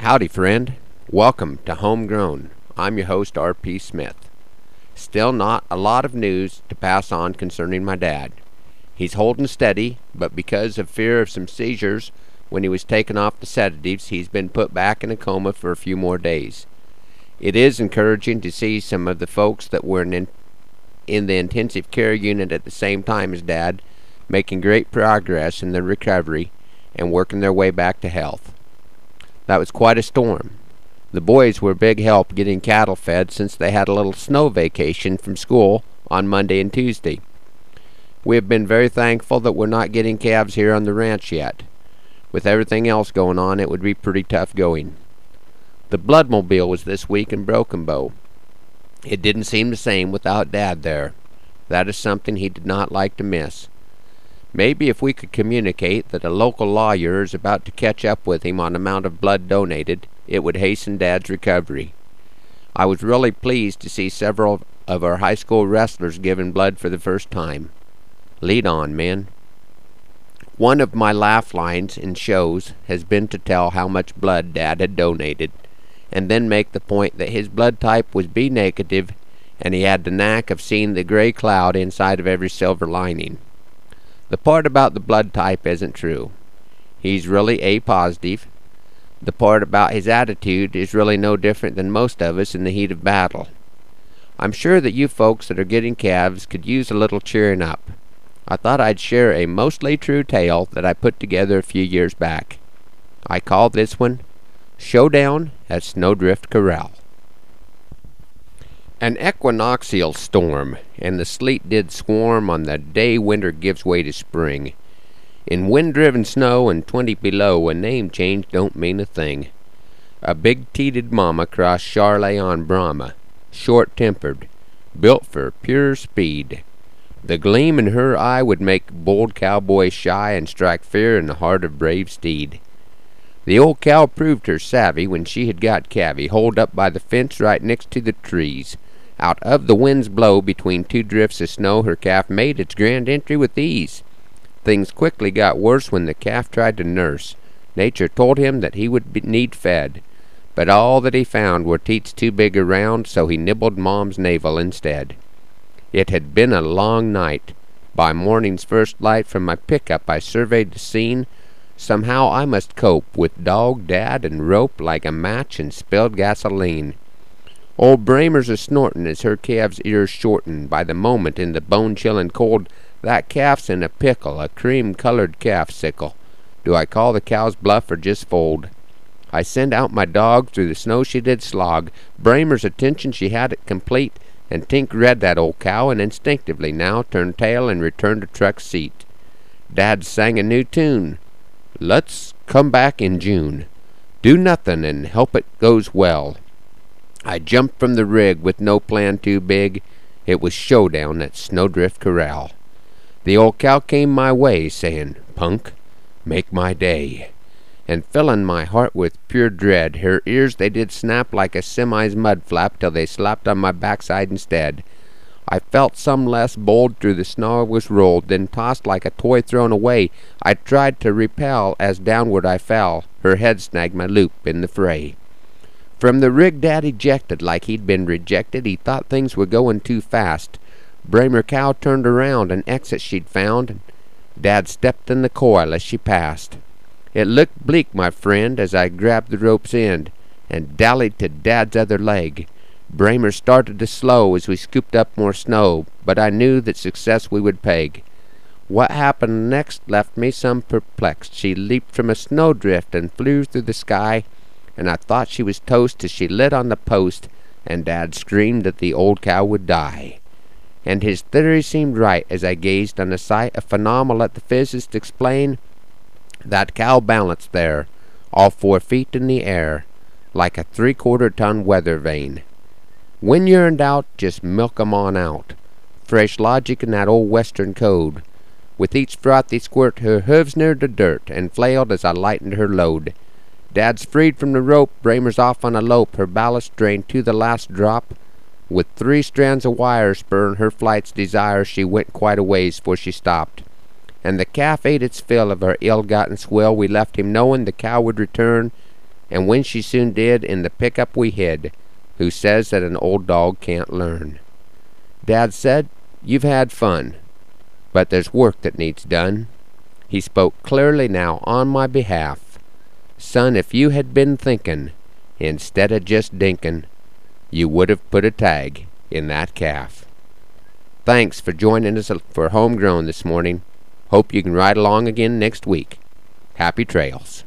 Howdy, friend. Welcome to Homegrown. I'm your host, R.P. Smith. Still not a lot of news to pass on concerning my dad. He's holding steady, but because of fear of some seizures when he was taken off the sedatives, he's been put back in a coma for a few more days. It is encouraging to see some of the folks that were in, in the intensive care unit at the same time as Dad making great progress in their recovery and working their way back to health. That was quite a storm. The boys were big help getting cattle fed since they had a little snow vacation from school on Monday and Tuesday. We have been very thankful that we're not getting calves here on the ranch yet. With everything else going on, it would be pretty tough going. The Bloodmobile was this week in Broken Bow. It didn't seem the same without Dad there. That is something he did not like to miss. Maybe if we could communicate that a local lawyer is about to catch up with him on amount of blood donated, it would hasten Dad's recovery. I was really pleased to see several of our high school wrestlers giving blood for the first time. Lead on, men. One of my laugh lines in shows has been to tell how much blood Dad had donated, and then make the point that his blood type was B negative, and he had the knack of seeing the gray cloud inside of every silver lining. The part about the blood type isn't true. He's really A positive. The part about his attitude is really no different than most of us in the heat of battle. I'm sure that you folks that are getting calves could use a little cheering up. I thought I'd share a mostly true tale that I put together a few years back. I call this one Showdown at Snowdrift Corral. An equinoxial storm, and the sleet did swarm on the day winter gives way to spring. In wind-driven snow and twenty below, a name change don't mean a thing. A big-teated mama crossed Charley on Brahma, short-tempered, built for pure speed. The gleam in her eye would make bold cowboy shy and strike fear in the heart of brave steed. The old cow proved her savvy when she had got Cavvy holed up by the fence right next to the trees. Out of the wind's blow between two drifts of snow her calf made its grand entry with ease. Things quickly got worse when the calf tried to nurse. Nature told him that he would be, need fed, but all that he found were teats too big around, so he nibbled Mom's navel instead. It had been a long night. By morning's first light from my pickup I surveyed the scene. Somehow I must cope with dog, dad, and rope like a match and spilled gasoline. Old Bramer's a snortin' as her calf's ears shorten by the moment in the bone-chillin' cold. That calf's in a pickle, a cream-colored calf sickle. Do I call the cow's bluff or just fold? I send out my dog through the snow she did slog. Bramer's attention she had it complete, and Tink read that old cow and instinctively now turned tail and returned to truck seat. Dad sang a new tune. Let's come back in June. Do nothin' and help it goes well. I jumped from the rig with no plan too big. It was showdown at Snowdrift Corral. The old cow came my way, sayin', Punk, make my day. And fillin' my heart with pure dread, her ears they did snap like a semi's mud flap till they slapped on my backside instead. I felt some less bold through the snow I was rolled, then tossed like a toy thrown away. I tried to repel as downward I fell. Her head snagged my loop in the fray. From the rig Dad ejected like he'd been rejected. He thought things were going too fast. Bramer cow turned around, an exit she'd found. Dad stepped in the coil as she passed. It looked bleak, my friend, as I grabbed the rope's end and dallied to Dad's other leg. Bramer started to slow as we scooped up more snow, but I knew that success we would peg. What happened next left me some perplexed. She leaped from a snowdrift and flew through the sky and I thought she was toast as she lit on the post, and Dad screamed that the old cow would die. And his theory seemed right as I gazed on the sight, a phenomenon let the physicist explain. That cow balanced there, all four feet in the air, like a three-quarter ton weather vane. When you're in doubt, just milk 'em on out. Fresh logic in that old western code. With each frothy squirt, her hooves neared the dirt, and flailed as I lightened her load. Dad's freed from the rope, Bramer's off on a lope, her ballast drained to the last drop. With three strands of wire spurring her flight's desire, she went quite a ways for she stopped. And the calf ate its fill of her ill-gotten swill. We left him knowing the cow would return, and when she soon did, in the pickup we hid, who says that an old dog can't learn. Dad said, You've had fun, but there's work that needs done. He spoke clearly now on my behalf. Son, if you had been thinking, instead of just dinkin', you would have put a tag in that calf. Thanks for joining us uh, for Homegrown this morning. Hope you can ride along again next week. Happy trails.